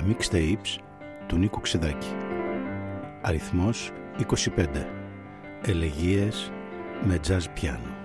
τα mixtapes του Νίκου Ξεδάκη. Αριθμός 25. Ελεγίες με jazz piano.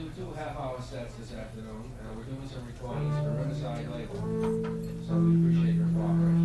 do two half-hour sets this afternoon, and we're doing some recordings for Riverside label. so we appreciate your cooperation.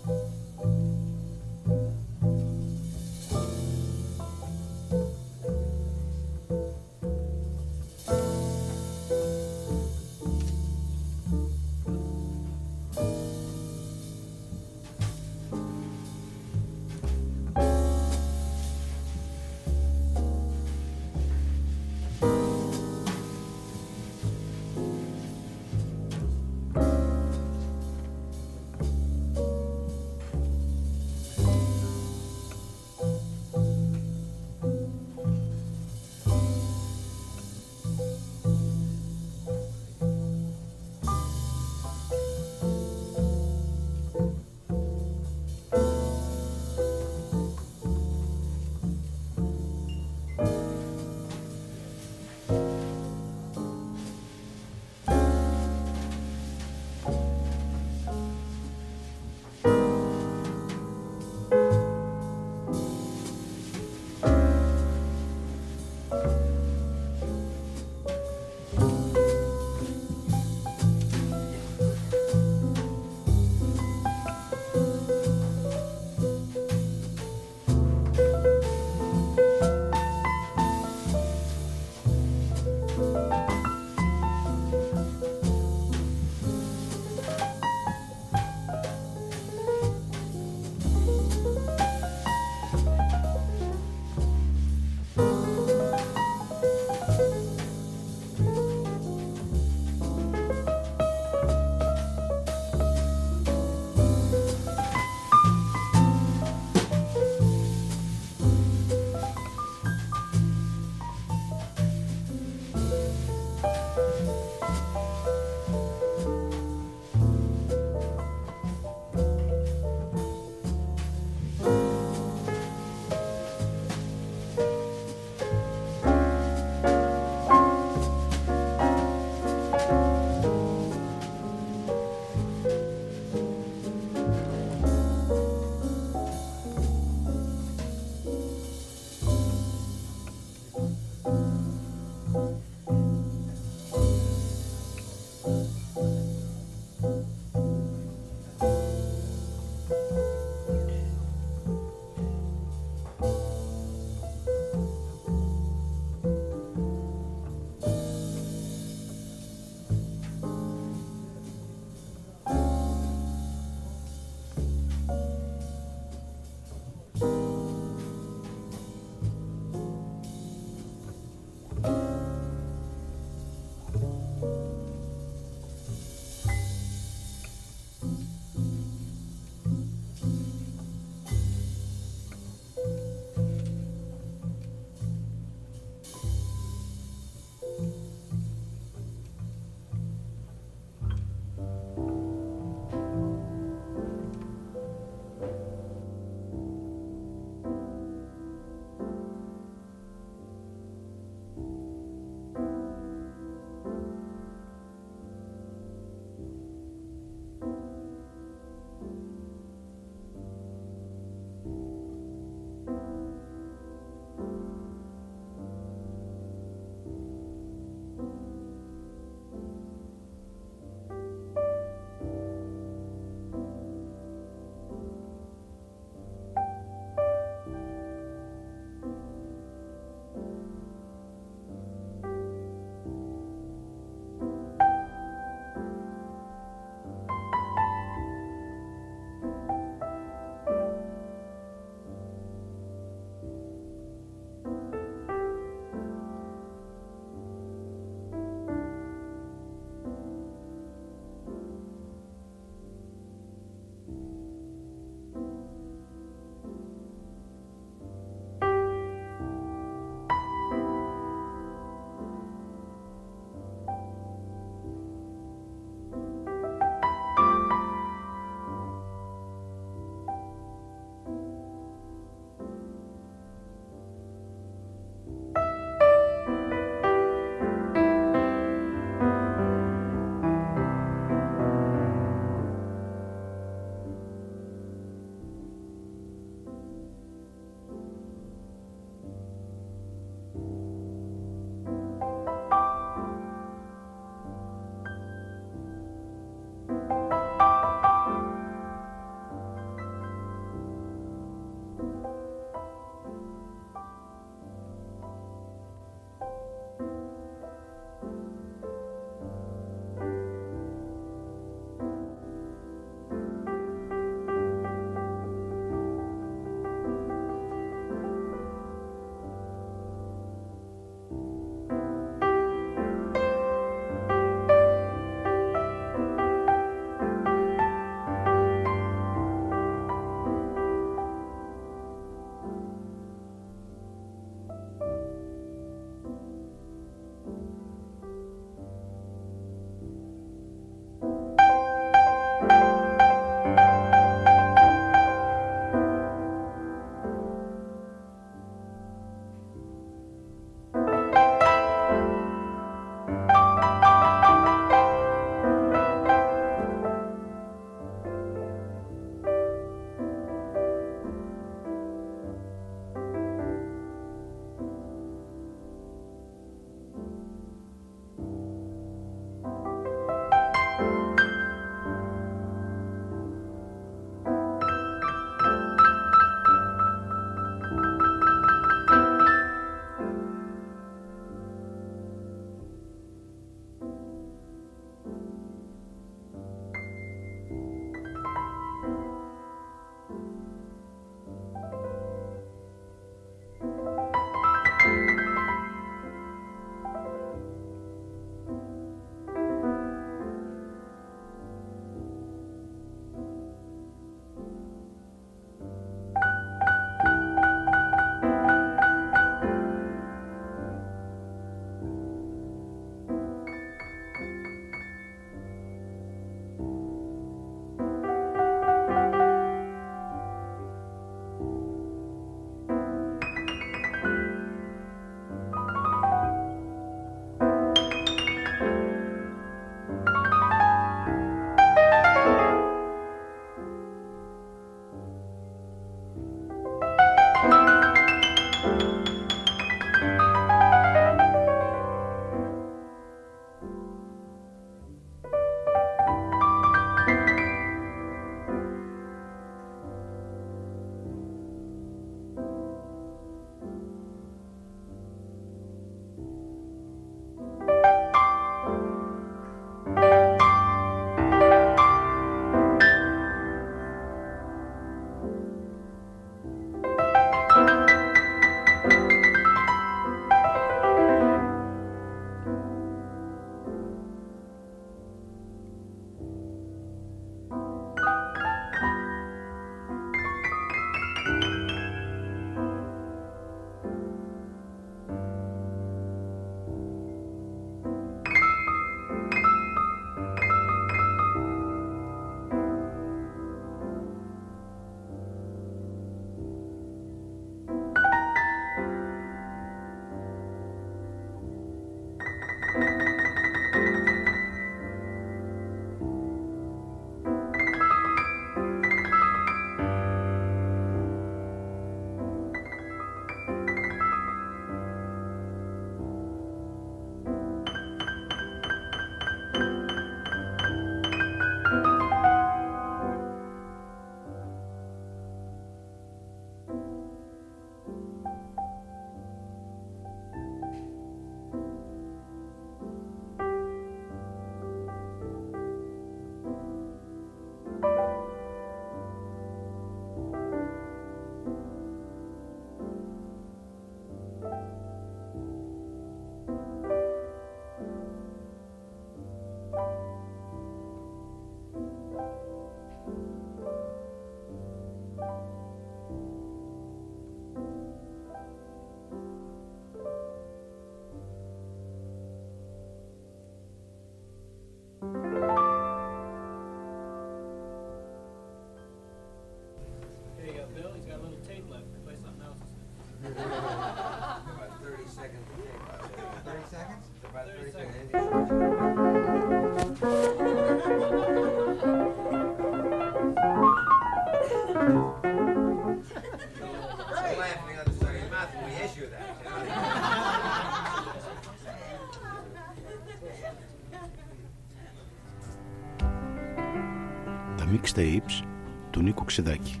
Του Νίκου Ξεδάκη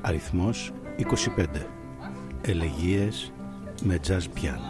Αριθμός 25 Ελεγίες με jazz piano